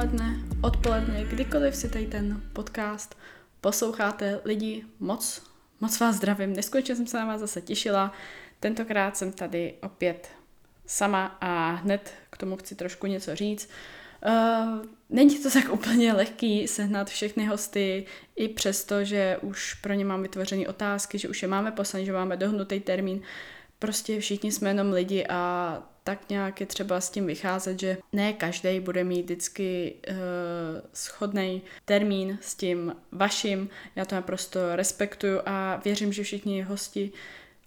dopoledne, odpoledne, kdykoliv si tady ten podcast posloucháte lidi, moc, moc vás zdravím. Neskutečně jsem se na vás zase těšila. Tentokrát jsem tady opět sama a hned k tomu chci trošku něco říct. Uh, není to tak úplně lehký sehnat všechny hosty, i přesto, že už pro ně mám vytvořené otázky, že už je máme poslaný, že máme dohnutý termín. Prostě všichni jsme jenom lidi a tak nějak je třeba s tím vycházet, že ne každý bude mít vždycky uh, schodný termín s tím vaším. Já to naprosto respektuju a věřím, že všichni hosti,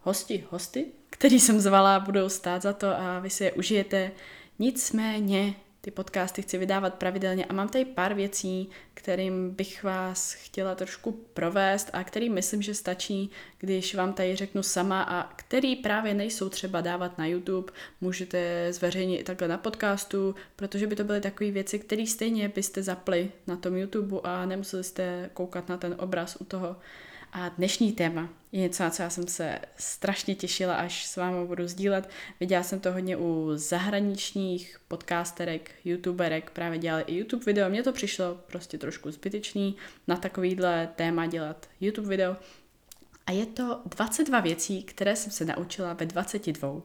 hosti, hosty, který jsem zvala, budou stát za to a vy si je užijete. Nicméně ty podcasty chci vydávat pravidelně a mám tady pár věcí, kterým bych vás chtěla trošku provést a který myslím, že stačí, když vám tady řeknu sama a který právě nejsou třeba dávat na YouTube, můžete zveřejnit i takhle na podcastu, protože by to byly takové věci, které stejně byste zapli na tom YouTube a nemuseli jste koukat na ten obraz u toho. A dnešní téma je něco, na co já jsem se strašně těšila, až s vámi budu sdílet. Viděla jsem to hodně u zahraničních podcasterek, youtuberek, právě dělali i YouTube video. Mně to přišlo prostě trošku zbytečný na takovýhle téma dělat YouTube video. A je to 22 věcí, které jsem se naučila ve 22.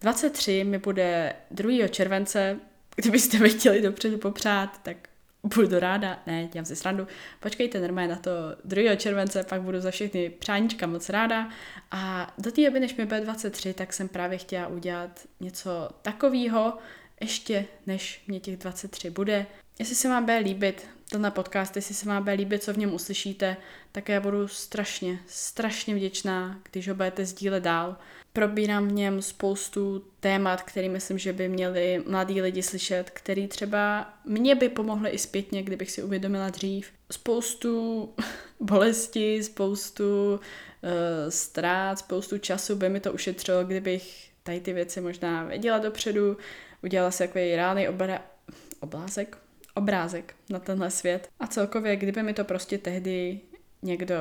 23 mi bude 2. července, kdybyste mi chtěli dopředu popřát, tak budu ráda, ne, dělám si srandu, počkejte normálně na to 2. července, pak budu za všechny přáníčka moc ráda a do té doby, než mi bude 23, tak jsem právě chtěla udělat něco takového, ještě než mě těch 23 bude. Jestli se vám bude líbit tenhle podcast, jestli se vám bude líbit, co v něm uslyšíte, tak já budu strašně, strašně vděčná, když ho budete sdílet dál. Probírám v něm spoustu témat, který myslím, že by měli mladí lidi slyšet, který třeba mě by pomohly i zpětně, kdybych si uvědomila dřív. Spoustu bolesti, spoustu uh, ztrát, spoustu času by mi to ušetřilo, kdybych tady ty věci možná věděla dopředu, udělala si takový reálný obra- oblázek, obrázek na tenhle svět. A celkově, kdyby mi to prostě tehdy někdo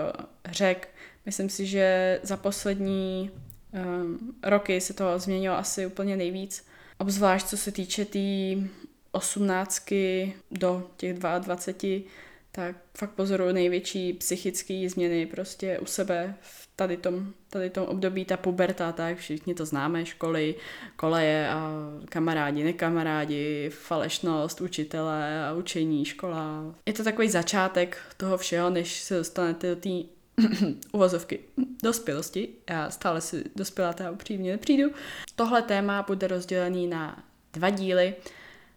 řekl, myslím si, že za poslední um, roky se to změnilo asi úplně nejvíc. Obzvlášť co se týče té tý osmnáctky do těch 22, tak fakt pozoruju největší psychické změny prostě u sebe v tady tom, tady tom období, ta puberta, tak všichni to známe, školy, koleje a kamarádi, nekamarádi, falešnost, učitele a učení, škola. Je to takový začátek toho všeho, než se dostanete do té uvozovky dospělosti. Já stále si dospělá teda upřímně nepřijdu. Tohle téma bude rozdělený na dva díly.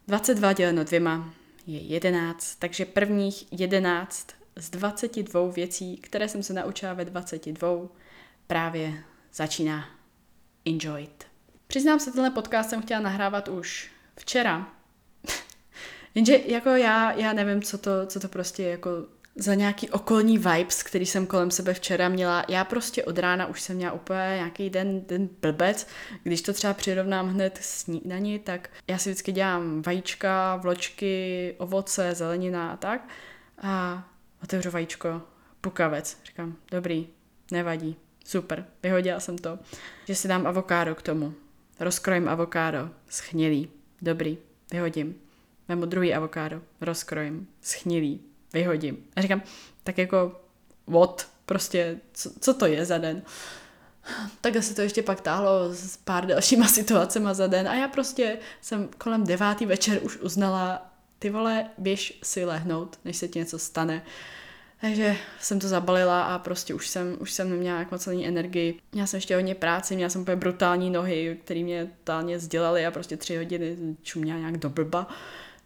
22 děleno dvěma je 11, takže prvních 11 z 22 věcí, které jsem se naučila ve 22, právě začíná. Enjoy it. Přiznám se, tenhle podcast jsem chtěla nahrávat už včera. Jenže jako já, já nevím, co to, co to prostě jako za nějaký okolní vibes, který jsem kolem sebe včera měla. Já prostě od rána už jsem měla úplně nějaký den, den blbec. Když to třeba přirovnám hned snídani, tak já si vždycky dělám vajíčka, vločky, ovoce, zelenina a tak. A otevřu vajíčko, pukavec. Říkám, dobrý, nevadí, super, vyhodila jsem to. Že si dám avokádo k tomu. Rozkrojím avokádo, schnilý, dobrý, vyhodím. Vemu druhý avokádo, rozkrojím, schnilý, vyhodím. A říkám, tak jako what? Prostě, co, co to je za den? Tak se to ještě pak táhlo s pár dalšíma situacemi za den a já prostě jsem kolem devátý večer už uznala, ty vole, běž si lehnout, než se ti něco stane. Takže jsem to zabalila a prostě už jsem, už jsem neměla jak moc energii. Měla jsem ještě hodně práci, měla jsem úplně brutální nohy, které mě totálně sdělaly a prostě tři hodiny čuměla nějak do blba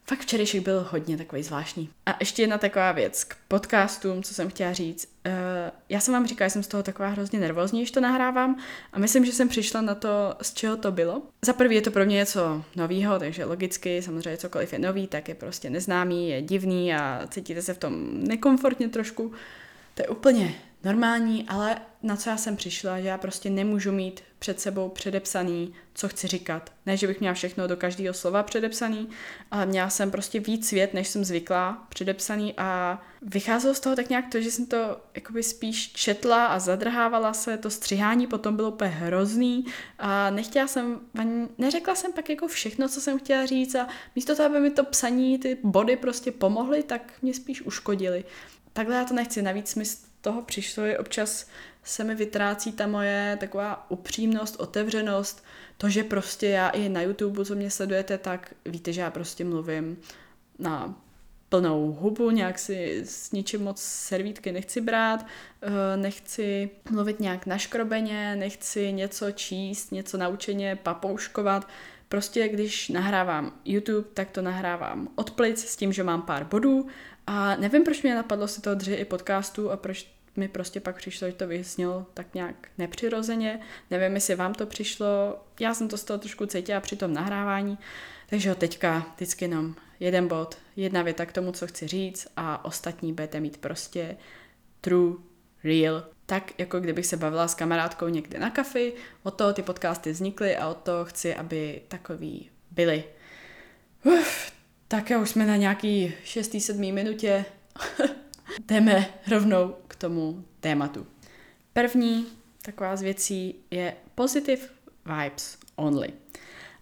fakt včerejšek byl hodně takový zvláštní. A ještě jedna taková věc k podcastům, co jsem chtěla říct. Uh, já jsem vám říkala, že jsem z toho taková hrozně nervózní, když to nahrávám a myslím, že jsem přišla na to, z čeho to bylo. Za prvý je to pro mě něco novýho, takže logicky samozřejmě cokoliv je nový, tak je prostě neznámý, je divný a cítíte se v tom nekomfortně trošku. To je úplně normální, ale na co já jsem přišla, že já prostě nemůžu mít před sebou předepsaný, co chci říkat. Ne, že bych měla všechno do každého slova předepsaný, ale měla jsem prostě víc svět, než jsem zvyklá předepsaný a vycházelo z toho tak nějak to, že jsem to jakoby spíš četla a zadrhávala se, to střihání potom bylo úplně hrozný a nechtěla jsem, neřekla jsem pak jako všechno, co jsem chtěla říct a místo toho, aby mi to psaní, ty body prostě pomohly, tak mě spíš uškodili. Takhle já to nechci, navíc mi toho přišlo, je občas se mi vytrácí ta moje taková upřímnost, otevřenost, to, že prostě já i na YouTube, co mě sledujete, tak víte, že já prostě mluvím na plnou hubu, nějak si s ničím moc servítky nechci brát, eh, nechci mluvit nějak naškrobeně, nechci něco číst, něco naučeně papouškovat. Prostě když nahrávám YouTube, tak to nahrávám od plic s tím, že mám pár bodů a nevím, proč mě napadlo si to držet i podcastu a proč mi prostě pak přišlo, že to vyznělo tak nějak nepřirozeně. Nevím, jestli vám to přišlo. Já jsem to z toho trošku cítila při tom nahrávání. Takže teďka vždycky jenom jeden bod, jedna věta k tomu, co chci říct a ostatní budete mít prostě true, real. Tak, jako kdybych se bavila s kamarádkou někde na kafi, o to ty podcasty vznikly a o to chci, aby takový byly. Uf, tak už jsme na nějaký 6-7 minutě. Jdeme rovnou k tomu tématu. První taková z věcí je positive vibes only.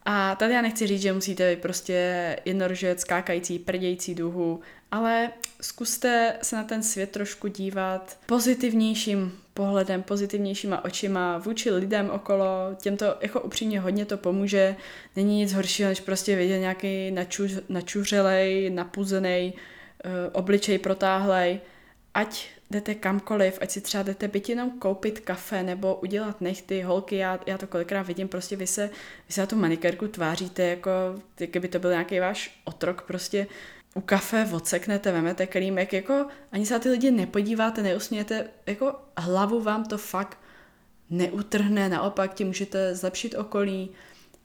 A tady já nechci říct, že musíte být prostě jednorožec, skákající, prdějící duhu, ale zkuste se na ten svět trošku dívat pozitivnějším pohledem, pozitivnějšíma očima vůči lidem okolo. Těmto jako upřímně hodně to pomůže. Není nic horšího, než prostě vidět nějaký načuř, načuřelej, napuzený uh, obličej protáhlej. Ať jdete kamkoliv, ať si třeba jdete byt jenom koupit kafe nebo udělat nechty, holky, já, já to kolikrát vidím, prostě vy se, vy se na tu manikérku tváříte, jako kdyby to byl nějaký váš otrok, prostě u kafe odseknete, vemete klímek, jako ani se na ty lidi nepodíváte, neusmějete, jako hlavu vám to fakt neutrhne, naopak ti můžete zlepšit okolí,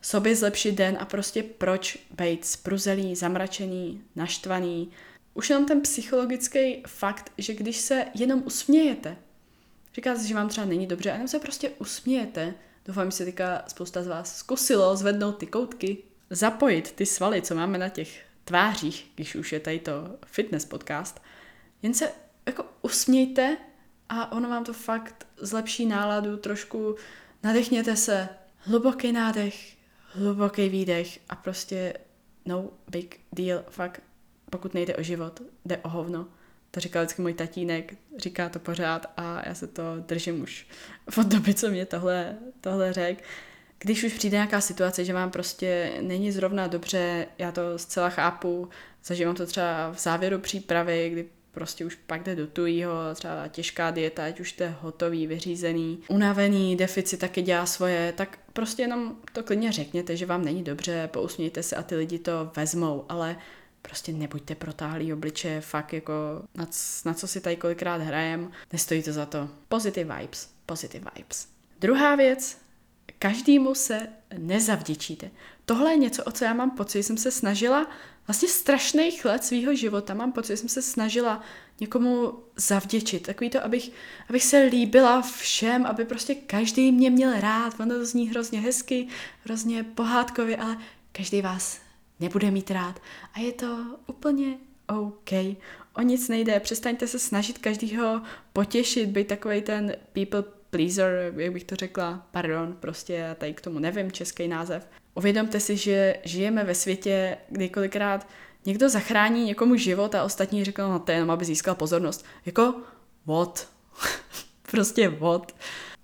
sobě zlepšit den a prostě proč být spruzelý, zamračený, naštvaný, už jenom ten psychologický fakt, že když se jenom usmějete, říkáte že vám třeba není dobře, a jenom se prostě usmějete, doufám, že se teďka spousta z vás zkusilo zvednout ty koutky, zapojit ty svaly, co máme na těch tvářích, když už je tady to fitness podcast, jen se jako usmějte a ono vám to fakt zlepší náladu, trošku nadechněte se, hluboký nádech, hluboký výdech a prostě no big deal, fakt pokud nejde o život, jde o hovno. To říkal vždycky můj tatínek, říká to pořád a já se to držím už od doby, co mě tohle, tohle řekl. Když už přijde nějaká situace, že vám prostě není zrovna dobře, já to zcela chápu, zažívám to třeba v závěru přípravy, kdy prostě už pak jde do tujího, třeba těžká dieta, ať už jste hotový, vyřízený, unavený, deficit taky dělá svoje, tak prostě jenom to klidně řekněte, že vám není dobře, pousmějte se a ty lidi to vezmou, ale prostě nebuďte protáhlý obliče, fakt jako na, na co si tady kolikrát hrajem, nestojí to za to. Positive vibes, positive vibes. Druhá věc, každému se nezavděčíte. Tohle je něco, o co já mám pocit, jsem se snažila vlastně strašných let svého života, mám pocit, jsem se snažila někomu zavděčit. Takový to, abych, abych se líbila všem, aby prostě každý mě měl rád. Ono to zní hrozně hezky, hrozně pohádkově, ale každý vás nebude mít rád. A je to úplně OK. O nic nejde, přestaňte se snažit každýho potěšit, být takový ten people pleaser, jak bych to řekla, pardon, prostě já tady k tomu nevím český název. Uvědomte si, že žijeme ve světě, kdy kolikrát někdo zachrání někomu život a ostatní řeknou, no to je jenom, aby získal pozornost. Jako, what? prostě what?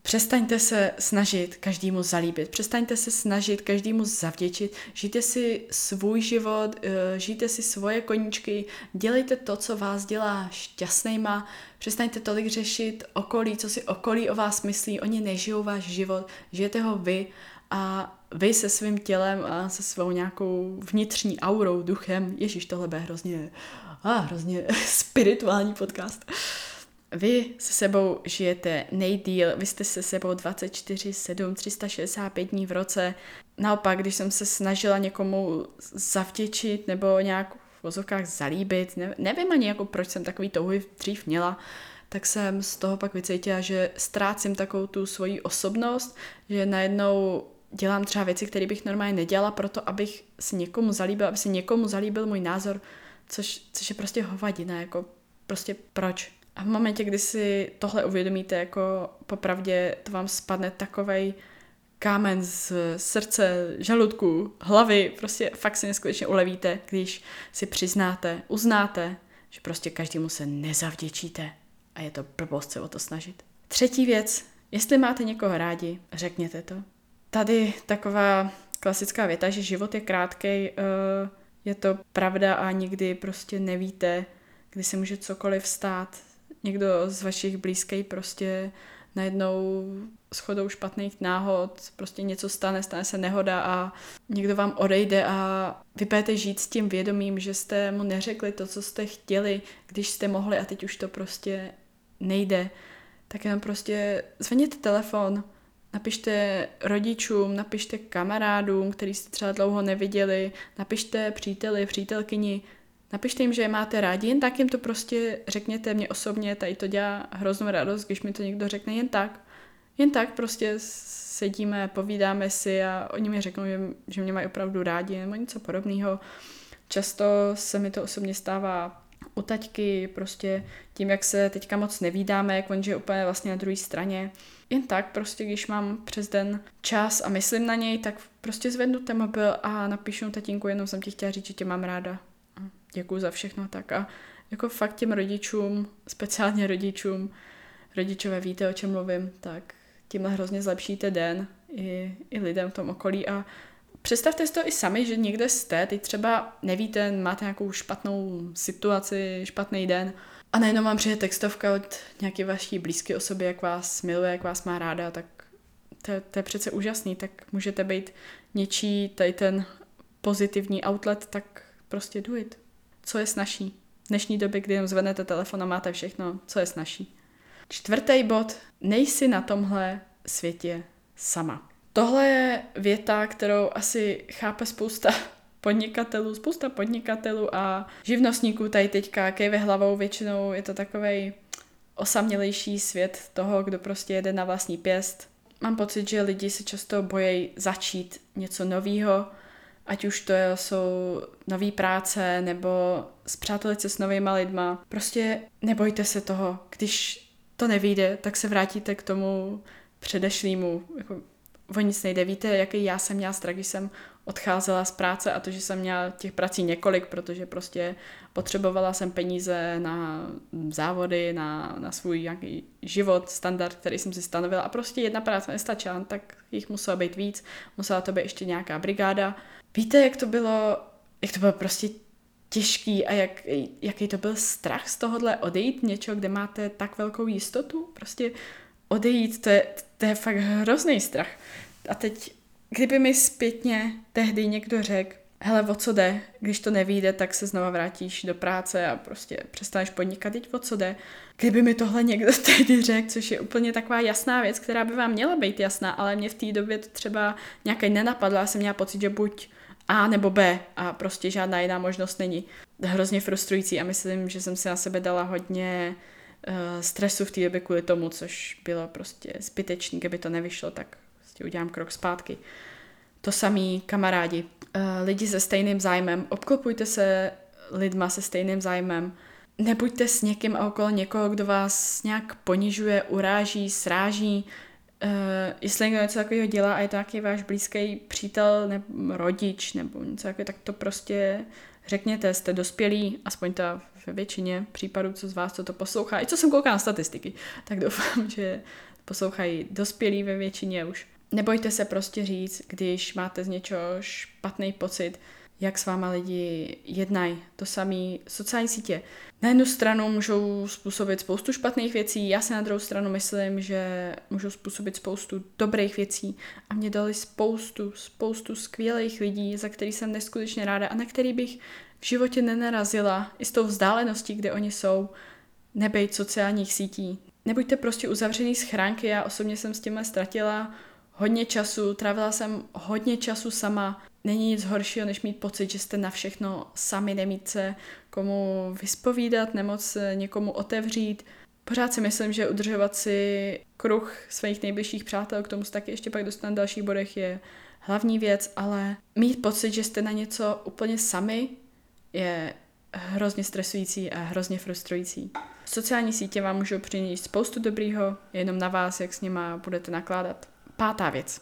Přestaňte se snažit každému zalíbit, přestaňte se snažit každému zavděčit, žijte si svůj život, eh, žijte si svoje koníčky, dělejte to, co vás dělá šťastnýma, přestaňte tolik řešit okolí, co si okolí o vás myslí, oni nežijou váš život, žijete ho vy a vy se svým tělem a se svou nějakou vnitřní aurou, duchem, ježíš, tohle bude hrozně, a, hrozně spirituální podcast. Vy se sebou žijete nejdíl, vy jste se sebou 24, 7, 365 dní v roce. Naopak, když jsem se snažila někomu zavděčit nebo nějak v vozovkách zalíbit, ne, nevím ani jako proč jsem takový touhy dřív měla, tak jsem z toho pak vycítila, že ztrácím takovou tu svoji osobnost, že najednou dělám třeba věci, které bych normálně nedělala, proto abych si někomu zalíbil, aby si někomu zalíbil můj názor, což, což je prostě hovadina, jako prostě proč. A v momentě, kdy si tohle uvědomíte, jako popravdě to vám spadne takovej kámen z srdce, žaludku, hlavy, prostě fakt si neskutečně ulevíte, když si přiznáte, uznáte, že prostě každému se nezavděčíte a je to blbost se o to snažit. Třetí věc, jestli máte někoho rádi, řekněte to. Tady taková klasická věta, že život je krátký, eh, je to pravda a nikdy prostě nevíte, kdy se může cokoliv stát. Někdo z vašich blízkých prostě najednou shodou špatných náhod, prostě něco stane, stane se nehoda a někdo vám odejde a vy budete žít s tím vědomím, že jste mu neřekli to, co jste chtěli, když jste mohli a teď už to prostě nejde. Tak jenom prostě zvedněte telefon, napište rodičům, napište kamarádům, který jste třeba dlouho neviděli, napište příteli, přítelkyni, Napište jim, že je máte rádi, jen tak jim to prostě řekněte. Mě osobně tady to dělá hroznou radost, když mi to někdo řekne jen tak. Jen tak prostě sedíme, povídáme si a oni mi řeknou, že, mě mají opravdu rádi nebo něco podobného. Často se mi to osobně stává u taťky, prostě tím, jak se teďka moc nevídáme, jak on je úplně vlastně na druhé straně. Jen tak, prostě když mám přes den čas a myslím na něj, tak prostě zvednu ten mobil a napíšu tatínku, jenom jsem ti chtěla říct, že tě mám ráda děkuji za všechno tak a jako fakt těm rodičům, speciálně rodičům, rodičové víte, o čem mluvím, tak tímhle hrozně zlepšíte den i, i lidem v tom okolí. A představte si to i sami, že někde jste, teď třeba nevíte, máte nějakou špatnou situaci, špatný den. A najednou vám přijde textovka od nějaké vaší blízké osoby, jak vás miluje, jak vás má ráda, tak to, to je přece úžasný, tak můžete být něčí tady ten pozitivní outlet, tak prostě do it co je snažší. V dnešní době, kdy jenom zvednete telefon a máte všechno, co je snažší. Čtvrtý bod, nejsi na tomhle světě sama. Tohle je věta, kterou asi chápe spousta podnikatelů, spousta podnikatelů a živnostníků tady teďka kejve hlavou, většinou je to takový osamělejší svět toho, kdo prostě jede na vlastní pěst. Mám pocit, že lidi se často bojí začít něco nového, ať už to jsou nové práce nebo zpřátelit se s novýma lidma. Prostě nebojte se toho, když to nevíde, tak se vrátíte k tomu předešlýmu. Jako, o nic nejde. Víte, jaký já jsem měla strach, když jsem odcházela z práce a to, že jsem měla těch prací několik, protože prostě potřebovala jsem peníze na závody, na, na svůj nějaký život, standard, který jsem si stanovila a prostě jedna práce nestačila, tak jich musela být víc, musela to být ještě nějaká brigáda Víte, jak to bylo, jak to bylo prostě těžký a jak, jaký to byl strach z tohohle odejít něčeho, kde máte tak velkou jistotu? Prostě odejít, to je, to je fakt hrozný strach. A teď, kdyby mi zpětně tehdy někdo řekl, hele, o co jde, když to nevíde, tak se znova vrátíš do práce a prostě přestaneš podnikat, teď o co jde. Kdyby mi tohle někdo tehdy řekl, což je úplně taková jasná věc, která by vám měla být jasná, ale mě v té době to třeba nějaký nenapadla, já jsem měla pocit, že buď a nebo B. A prostě žádná jiná možnost není. Hrozně frustrující a myslím, že jsem si na sebe dala hodně uh, stresu v té době kvůli tomu, což bylo prostě zbytečný, kdyby to nevyšlo, tak prostě udělám krok zpátky. To samý kamarádi, uh, lidi se stejným zájmem, obklopujte se lidma se stejným zájmem, nebuďte s někým a okolo někoho, kdo vás nějak ponižuje, uráží, sráží, Uh, jestli někdo něco takového dělá a je to nějaký váš blízký přítel nebo rodič nebo něco takového, tak to prostě řekněte, jste dospělí, aspoň ta ve většině případů, co z vás, to poslouchá, i co jsem koukala na statistiky, tak doufám, že poslouchají dospělí ve většině už. Nebojte se prostě říct, když máte z něčeho špatný pocit, jak s váma lidi jednají. To samé sociální sítě. Na jednu stranu můžou způsobit spoustu špatných věcí, já se na druhou stranu myslím, že můžou způsobit spoustu dobrých věcí a mě dali spoustu, spoustu skvělých lidí, za který jsem neskutečně ráda a na který bych v životě nenarazila i s tou vzdáleností, kde oni jsou, nebejt sociálních sítí. Nebuďte prostě uzavřený schránky, já osobně jsem s tímhle ztratila hodně času, trávila jsem hodně času sama. Není nic horšího, než mít pocit, že jste na všechno sami, nemít se komu vyspovídat, nemoc někomu otevřít. Pořád si myslím, že udržovat si kruh svých nejbližších přátel, k tomu se taky ještě pak dostanu v dalších bodech, je hlavní věc, ale mít pocit, že jste na něco úplně sami, je hrozně stresující a hrozně frustrující. Sociální sítě vám můžou přinést spoustu dobrýho, jenom na vás, jak s nima budete nakládat. Pátá věc.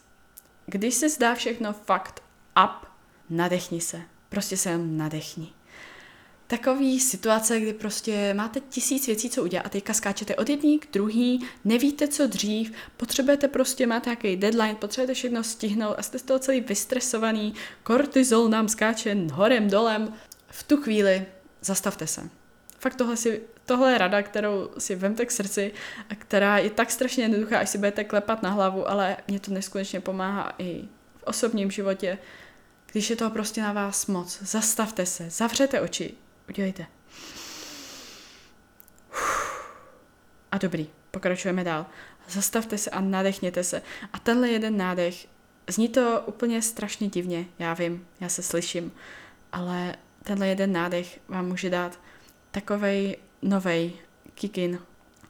Když se zdá všechno fakt up, nadechni se. Prostě se jen nadechni. Takový situace, kdy prostě máte tisíc věcí, co udělat a teďka skáčete od jedný k druhý, nevíte, co dřív, potřebujete prostě, máte nějaký deadline, potřebujete všechno stihnout a jste z toho celý vystresovaný, kortizol nám skáče horem, dolem. V tu chvíli zastavte se. Fakt tohle, si, tohle je rada, kterou si vemte k srdci a která je tak strašně jednoduchá, až si budete klepat na hlavu, ale mě to neskutečně pomáhá i v osobním životě. Když je toho prostě na vás moc, zastavte se, zavřete oči, udělejte. A dobrý, pokračujeme dál. Zastavte se a nadechněte se. A tenhle jeden nádech, zní to úplně strašně divně, já vím, já se slyším, ale tenhle jeden nádech vám může dát takovej novej kikin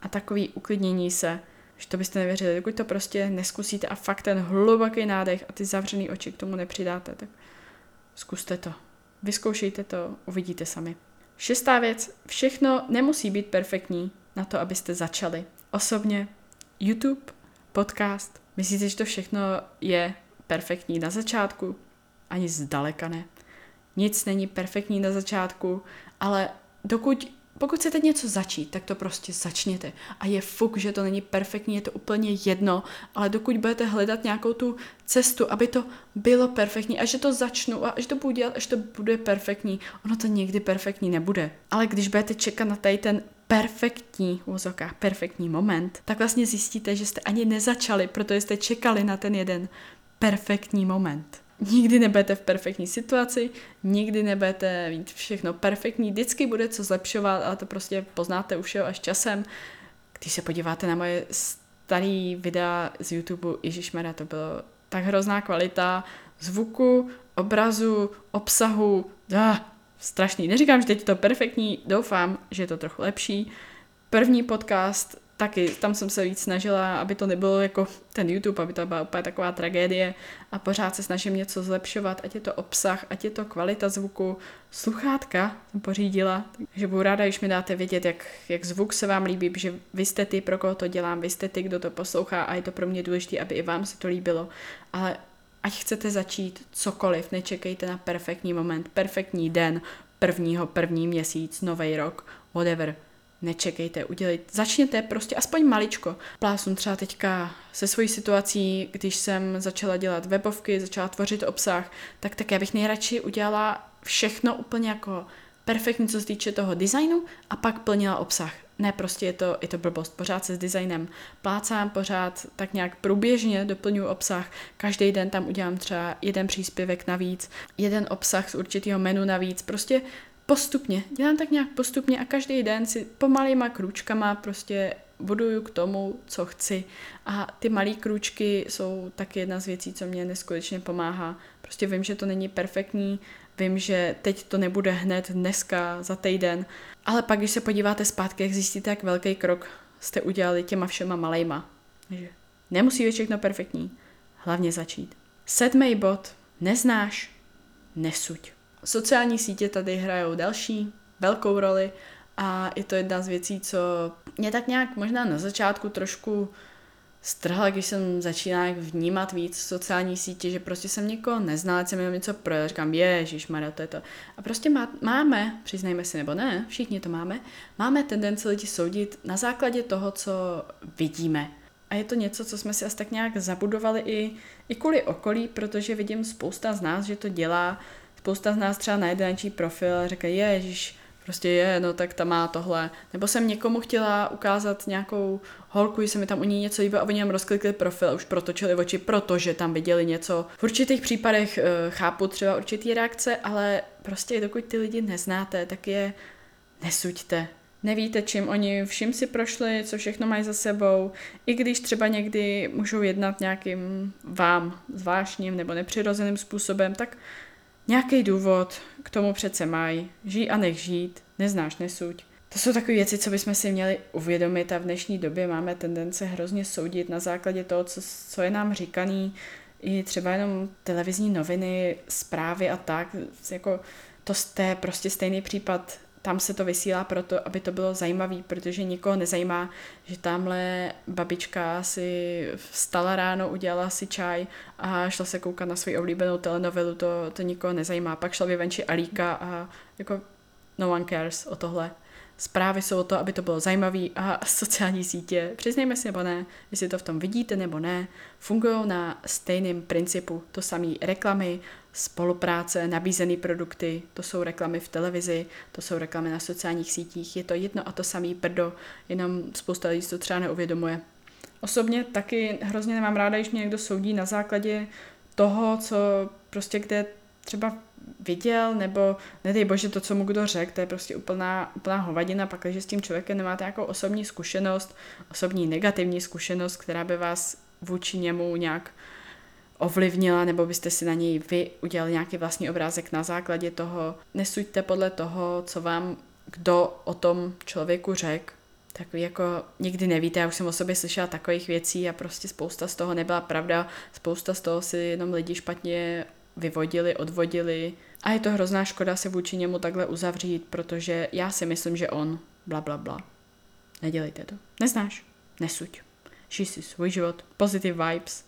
a takový uklidnění se, že to byste nevěřili. Dokud to prostě neskusíte a fakt ten hluboký nádech a ty zavřený oči k tomu nepřidáte, tak zkuste to. Vyzkoušejte to, uvidíte sami. Šestá věc. Všechno nemusí být perfektní na to, abyste začali. Osobně YouTube, podcast, myslíte, že to všechno je perfektní na začátku? Ani zdaleka ne. Nic není perfektní na začátku, ale dokud, pokud chcete něco začít, tak to prostě začněte. A je fuk, že to není perfektní, je to úplně jedno, ale dokud budete hledat nějakou tu cestu, aby to bylo perfektní a že to začnu a až to budu dělat, až to bude perfektní, ono to někdy perfektní nebude. Ale když budete čekat na tady ten perfektní, v perfektní moment, tak vlastně zjistíte, že jste ani nezačali, protože jste čekali na ten jeden perfektní moment nikdy nebudete v perfektní situaci, nikdy nebudete mít všechno perfektní, vždycky bude co zlepšovat, ale to prostě poznáte už až časem. Když se podíváte na moje starý videa z YouTube, Ježišmera, to bylo tak hrozná kvalita zvuku, obrazu, obsahu, ah, strašný. Neříkám, že teď je to perfektní, doufám, že je to trochu lepší. První podcast taky tam jsem se víc snažila, aby to nebylo jako ten YouTube, aby to byla úplně taková tragédie a pořád se snažím něco zlepšovat, ať je to obsah, ať je to kvalita zvuku. Sluchátka jsem pořídila, takže budu ráda, když mi dáte vědět, jak, jak zvuk se vám líbí, že vy jste ty, pro koho to dělám, vy jste ty, kdo to poslouchá a je to pro mě důležité, aby i vám se to líbilo. Ale ať chcete začít cokoliv, nečekejte na perfektní moment, perfektní den, prvního, první měsíc, nový rok, whatever nečekejte, udělejte, začněte prostě aspoň maličko. Plásnu třeba teďka se svojí situací, když jsem začala dělat webovky, začala tvořit obsah, tak tak já bych nejradši udělala všechno úplně jako perfektní, co se týče toho designu a pak plnila obsah. Ne, prostě je to, je to blbost. Pořád se s designem plácám, pořád tak nějak průběžně doplňuji obsah. Každý den tam udělám třeba jeden příspěvek navíc, jeden obsah z určitého menu navíc. Prostě postupně, dělám tak nějak postupně a každý den si pomalýma krůčkama prostě buduju k tomu, co chci. A ty malé krůčky jsou taky jedna z věcí, co mě neskutečně pomáhá. Prostě vím, že to není perfektní, vím, že teď to nebude hned dneska, za týden, ale pak, když se podíváte zpátky, jak zjistíte, jak velký krok jste udělali těma všema malejma. Takže nemusí být všechno perfektní, hlavně začít. Sedmý bod, neznáš, nesuď. Sociální sítě tady hrajou další velkou roli a je to jedna z věcí, co mě tak nějak možná na začátku trošku strhla, když jsem začínala vnímat víc sociální sítě, že prostě jsem někoho neznala, jsem jenom něco pro, říkám, ježiš, Maria, to je to. A prostě má, máme, přiznejme si, nebo ne, všichni to máme, máme tendenci lidi soudit na základě toho, co vidíme. A je to něco, co jsme si asi tak nějak zabudovali i, i kvůli okolí, protože vidím spousta z nás, že to dělá spousta z nás třeba najde něčí profil a říká, ježiš, prostě je, no tak ta má tohle. Nebo jsem někomu chtěla ukázat nějakou holku, že se mi tam u ní něco líbilo a oni nám rozklikli profil a už protočili oči, protože tam viděli něco. V určitých případech uh, chápu třeba určitý reakce, ale prostě dokud ty lidi neznáte, tak je nesuďte. Nevíte, čím oni všim si prošli, co všechno mají za sebou, i když třeba někdy můžou jednat nějakým vám zvláštním nebo nepřirozeným způsobem, tak Nějaký důvod k tomu přece mají. Žij a nech žít, neznáš nesuď. To jsou takové věci, co bychom si měli uvědomit a v dnešní době máme tendence hrozně soudit na základě toho, co, co je nám říkaný, i třeba jenom televizní noviny, zprávy a tak, jako to je prostě stejný případ tam se to vysílá proto, aby to bylo zajímavý, protože nikoho nezajímá, že tamhle babička si vstala ráno, udělala si čaj a šla se koukat na svou oblíbenou telenovelu, to, to nikoho nezajímá. Pak šla vyvenčit Alíka a jako no one cares o tohle. Zprávy jsou o to, aby to bylo zajímavé a sociální sítě, přiznejme si nebo ne, jestli to v tom vidíte nebo ne, fungují na stejném principu. To samé reklamy, spolupráce, nabízené produkty, to jsou reklamy v televizi, to jsou reklamy na sociálních sítích, je to jedno a to samý prdo, jenom spousta lidí to třeba neuvědomuje. Osobně taky hrozně nemám ráda, když mě někdo soudí na základě toho, co prostě kde třeba viděl, nebo nedej bože to, co mu kdo řekl, to je prostě úplná, úplná hovadina, pak, když s tím člověkem nemáte jako osobní zkušenost, osobní negativní zkušenost, která by vás vůči němu nějak ovlivnila, nebo byste si na něj vy udělali nějaký vlastní obrázek na základě toho. Nesuďte podle toho, co vám kdo o tom člověku řekl, tak jako nikdy nevíte, já už jsem o sobě slyšela takových věcí a prostě spousta z toho nebyla pravda, spousta z toho si jenom lidi špatně vyvodili, odvodili a je to hrozná škoda se vůči němu takhle uzavřít, protože já si myslím, že on, bla bla bla. Nedělejte to. Neznáš? Nesuď. Žij si svůj život. Positive vibes.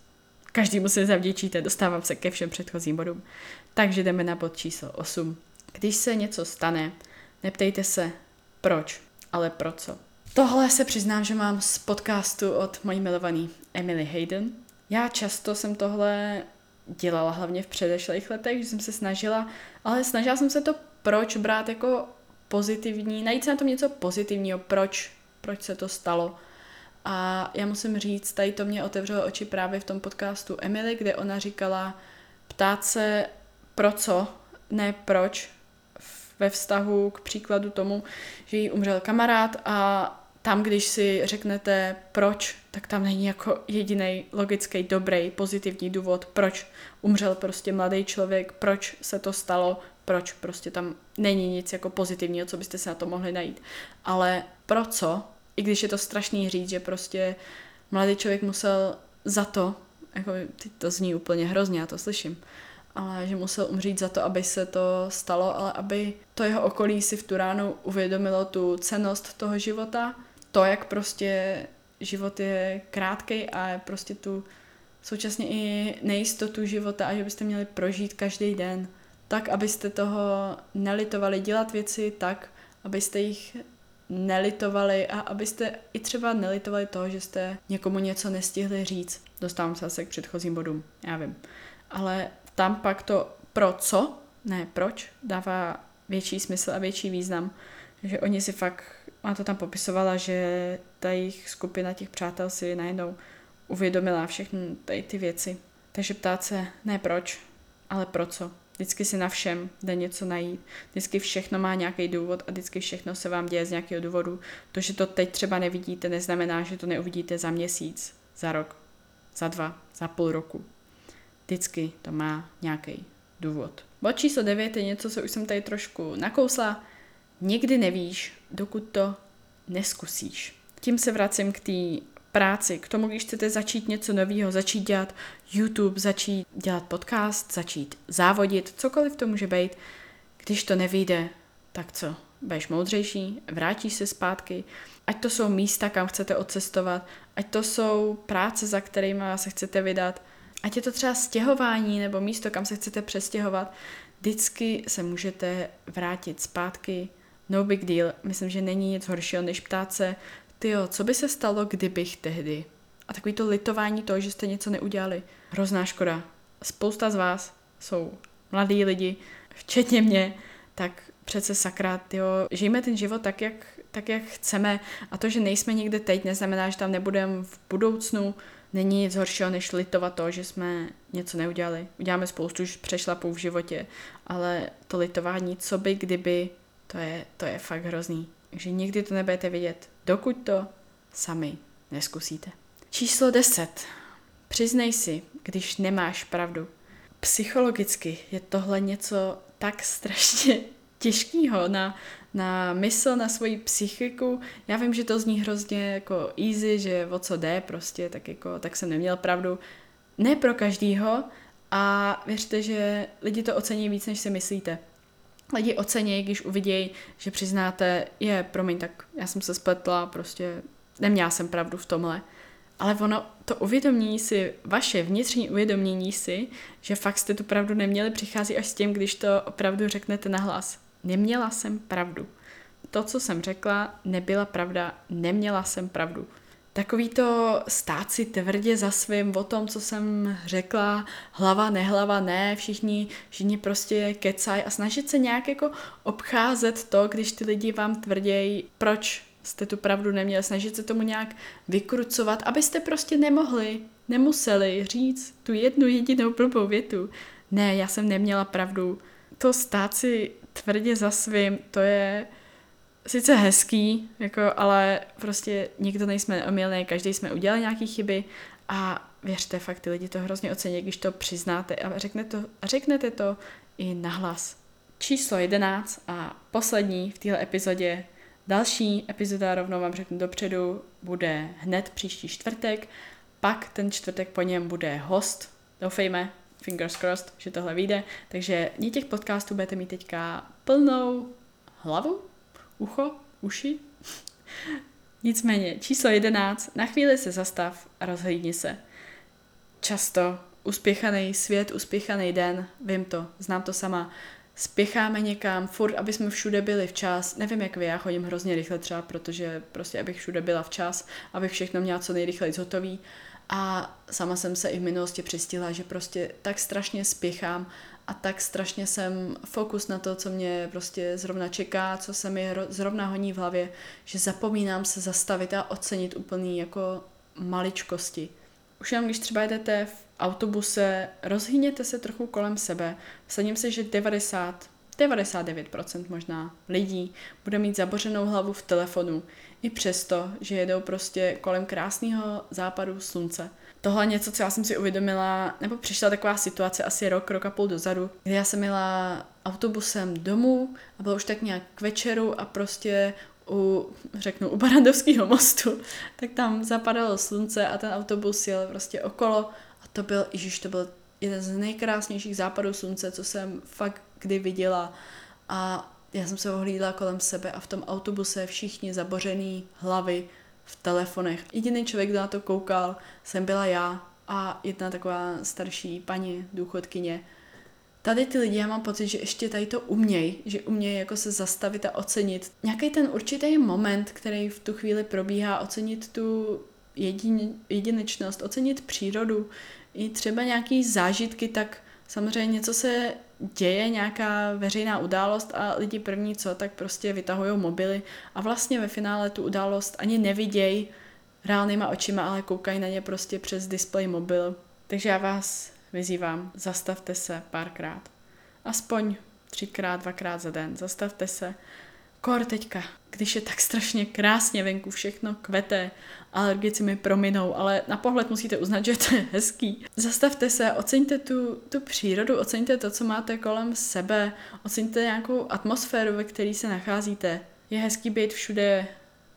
Každý se zavděčíte, dostávám se ke všem předchozím bodům. Takže jdeme na bod číslo 8. Když se něco stane, neptejte se proč, ale pro co. Tohle se přiznám, že mám z podcastu od mojí milovaný Emily Hayden. Já často jsem tohle dělala hlavně v předešlých letech, že jsem se snažila, ale snažila jsem se to proč brát jako pozitivní, najít se na tom něco pozitivního, proč, proč se to stalo. A já musím říct, tady to mě otevřelo oči právě v tom podcastu Emily, kde ona říkala ptát se pro co, ne proč, ve vztahu k příkladu tomu, že jí umřel kamarád a tam, když si řeknete proč, tak tam není jako jediný logický, dobrý, pozitivní důvod, proč umřel prostě mladý člověk, proč se to stalo, proč prostě tam není nic jako pozitivního, co byste se na to mohli najít. Ale pro co, i když je to strašný říct, že prostě mladý člověk musel za to, jako to zní úplně hrozně, já to slyším, ale že musel umřít za to, aby se to stalo, ale aby to jeho okolí si v tu ránu uvědomilo tu cenost toho života, to, jak prostě život je krátký a prostě tu současně i nejistotu života a že byste měli prožít každý den. Tak, abyste toho nelitovali dělat věci tak, abyste jich nelitovali a abyste i třeba nelitovali toho, že jste někomu něco nestihli říct. Dostávám se zase k předchozím bodům, já vím. Ale tam pak to pro co, ne proč, dává větší smysl a větší význam. Že oni si fakt, ona to tam popisovala, že ta jejich skupina těch přátel si najednou uvědomila všechny ty věci. Takže ptát se ne proč, ale pro co. Vždycky si na všem jde něco najít. Vždycky všechno má nějaký důvod a vždycky všechno se vám děje z nějakého důvodu. To, že to teď třeba nevidíte, neznamená, že to neuvidíte za měsíc, za rok, za dva, za půl roku. Vždycky to má nějaký důvod. Bod číslo 9 je něco, co už jsem tady trošku nakousla. Nikdy nevíš, dokud to neskusíš. Tím se vracím k té práci, k tomu, když chcete začít něco nového, začít dělat YouTube, začít dělat podcast, začít závodit, cokoliv to může být, když to nevyjde, tak co? Budeš moudřejší, vrátíš se zpátky, ať to jsou místa, kam chcete odcestovat, ať to jsou práce, za kterými se chcete vydat, ať je to třeba stěhování nebo místo, kam se chcete přestěhovat, vždycky se můžete vrátit zpátky, no big deal. Myslím, že není nic horšího, než ptát se, jo, co by se stalo, kdybych tehdy? A takový to litování toho, že jste něco neudělali. Hrozná škoda. Spousta z vás jsou mladí lidi, včetně mě, tak přece sakra, jo, žijeme ten život tak jak, tak, jak chceme a to, že nejsme někde teď, neznamená, že tam nebudeme v budoucnu. Není nic horšího, než litovat to, že jsme něco neudělali. Uděláme spoustu přešlapů v životě, ale to litování, co by, kdyby, to je, to je fakt hrozný. Takže nikdy to nebudete vidět, dokud to sami neskusíte. Číslo 10. Přiznej si, když nemáš pravdu. Psychologicky je tohle něco tak strašně těžkýho na, na mysl, na svoji psychiku. Já vím, že to zní hrozně jako easy, že o co jde prostě, tak jako, tak jsem neměl pravdu. Ne pro každýho a věřte, že lidi to ocení víc, než si myslíte. Lidi ocení, když uvidějí, že přiznáte, je, promiň, tak já jsem se spletla, prostě neměla jsem pravdu v tomhle. Ale ono, to uvědomění si, vaše vnitřní uvědomění si, že fakt jste tu pravdu neměli, přichází až s tím, když to opravdu řeknete nahlas. Neměla jsem pravdu. To, co jsem řekla, nebyla pravda, neměla jsem pravdu. Takový to stát si tvrdě za svým o tom, co jsem řekla, hlava, nehlava, ne, všichni, všichni prostě kecaj a snažit se nějak jako obcházet to, když ty lidi vám tvrdějí, proč jste tu pravdu neměli, snažit se tomu nějak vykrucovat, abyste prostě nemohli, nemuseli říct tu jednu jedinou blbou větu. Ne, já jsem neměla pravdu. To stát si tvrdě za svým, to je sice hezký, jako, ale prostě nikdo nejsme omylný, každý jsme udělali nějaké chyby a věřte, fakt ty lidi to hrozně ocení, když to přiznáte a řeknete to, řeknete to i nahlas. Číslo 11 a poslední v téhle epizodě Další epizoda, rovnou vám řeknu dopředu, bude hned příští čtvrtek, pak ten čtvrtek po něm bude host, doufejme, fingers crossed, že tohle vyjde, takže ní těch podcastů budete mít teďka plnou hlavu, ucho, uši. Nicméně, číslo 11, na chvíli se zastav a rozhlídni se. Často uspěchaný svět, uspěchaný den, vím to, znám to sama, spěcháme někam, furt, aby jsme všude byli včas. Nevím, jak vy, já chodím hrozně rychle třeba, protože prostě, abych všude byla včas, abych všechno měla co nejrychleji hotový. A sama jsem se i v minulosti přistihla, že prostě tak strašně spěchám a tak strašně jsem fokus na to, co mě prostě zrovna čeká, co se mi zrovna honí v hlavě, že zapomínám se zastavit a ocenit úplný jako maličkosti. Už jenom když třeba jdete v autobuse, rozhýněte se trochu kolem sebe. Vsadím se, že 90, 99% možná lidí bude mít zabořenou hlavu v telefonu, i přesto, že jedou prostě kolem krásného západu slunce. Tohle něco, co já jsem si uvědomila, nebo přišla taková situace asi rok, rok a půl dozadu, kdy já jsem měla autobusem domů a bylo už tak nějak k večeru a prostě u, řeknu, u Barandovského mostu, tak tam zapadalo slunce a ten autobus jel prostě okolo a to byl, ježiš, to byl jeden z nejkrásnějších západů slunce, co jsem fakt kdy viděla. A já jsem se ohlídla kolem sebe a v tom autobuse všichni zabořený hlavy v telefonech. Jediný člověk, kdo na to koukal, jsem byla já a jedna taková starší paní důchodkyně, tady ty lidi, já mám pocit, že ještě tady to umějí, že umějí jako se zastavit a ocenit nějaký ten určitý moment, který v tu chvíli probíhá, ocenit tu jedin, jedinečnost, ocenit přírodu, i třeba nějaký zážitky, tak samozřejmě něco se děje, nějaká veřejná událost a lidi první co, tak prostě vytahují mobily a vlastně ve finále tu událost ani nevidějí reálnýma očima, ale koukají na ně prostě přes display mobil. Takže já vás vyzývám, zastavte se párkrát. Aspoň třikrát, dvakrát za den. Zastavte se. Kor teďka, když je tak strašně krásně venku, všechno kvete, alergici mi prominou, ale na pohled musíte uznat, že to je hezký. Zastavte se, oceňte tu, tu přírodu, oceňte to, co máte kolem sebe, oceňte nějakou atmosféru, ve které se nacházíte. Je hezký být všude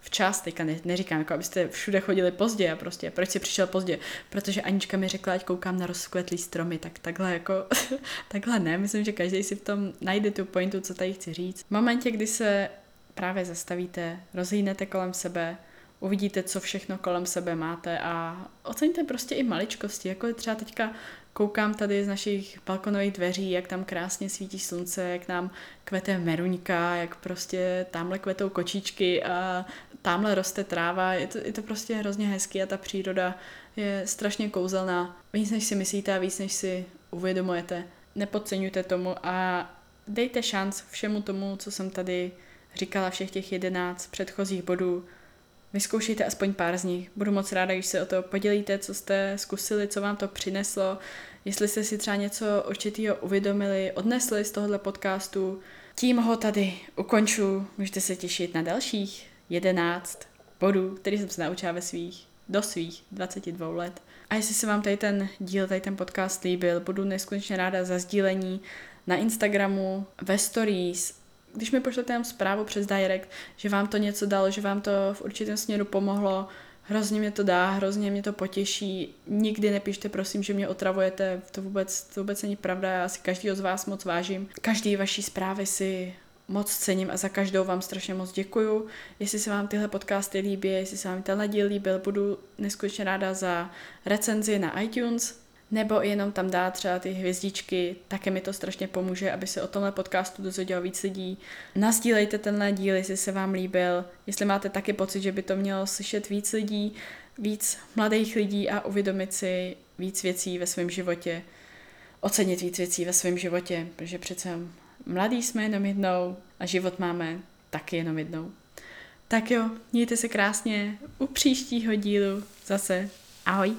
včas, teďka ne, neříkám, jako abyste všude chodili pozdě a prostě, proč jsi přišel pozdě, protože Anička mi řekla, ať koukám na rozkvetlý stromy, tak takhle jako, takhle ne, myslím, že každý si v tom najde tu pointu, co tady chci říct. V momentě, kdy se právě zastavíte, rozhlídnete kolem sebe, uvidíte, co všechno kolem sebe máte a oceňte prostě i maličkosti, jako třeba teďka koukám tady z našich balkonových dveří, jak tam krásně svítí slunce, jak nám kvete meruňka, jak prostě tamhle kvetou kočičky a tamhle roste tráva, je to, je to prostě hrozně hezký a ta příroda je strašně kouzelná. Víc než si myslíte a víc než si uvědomujete. Nepodceňujte tomu a dejte šanc všemu tomu, co jsem tady říkala, všech těch jedenáct předchozích bodů. Vyzkoušejte aspoň pár z nich. Budu moc ráda, když se o to podělíte, co jste zkusili, co vám to přineslo, jestli jste si třeba něco určitého uvědomili, odnesli z tohohle podcastu. Tím ho tady ukonču. Můžete se těšit na dalších 11 bodů, který jsem se naučila ve svých, do svých 22 let. A jestli se vám tady ten díl, tady ten podcast líbil, budu neskutečně ráda za sdílení na Instagramu, ve stories, když mi pošlete jenom zprávu přes direct, že vám to něco dalo, že vám to v určitém směru pomohlo, hrozně mě to dá, hrozně mě to potěší. Nikdy nepište, prosím, že mě otravujete, to vůbec, to vůbec není pravda, já si každý z vás moc vážím. Každý vaší zprávy si moc cením a za každou vám strašně moc děkuju. Jestli se vám tyhle podcasty líbí, jestli se vám tenhle díl líbil, budu neskutečně ráda za recenzi na iTunes, nebo jenom tam dát třeba ty hvězdičky, také mi to strašně pomůže, aby se o tomhle podcastu dozvědělo víc lidí. Nazdílejte tenhle díl, jestli se vám líbil, jestli máte taky pocit, že by to mělo slyšet víc lidí, víc mladých lidí a uvědomit si víc věcí ve svém životě, ocenit víc věcí ve svém životě, protože přece mladí jsme jenom jednou a život máme taky jenom jednou. Tak jo, mějte se krásně u příštího dílu zase. Ahoj!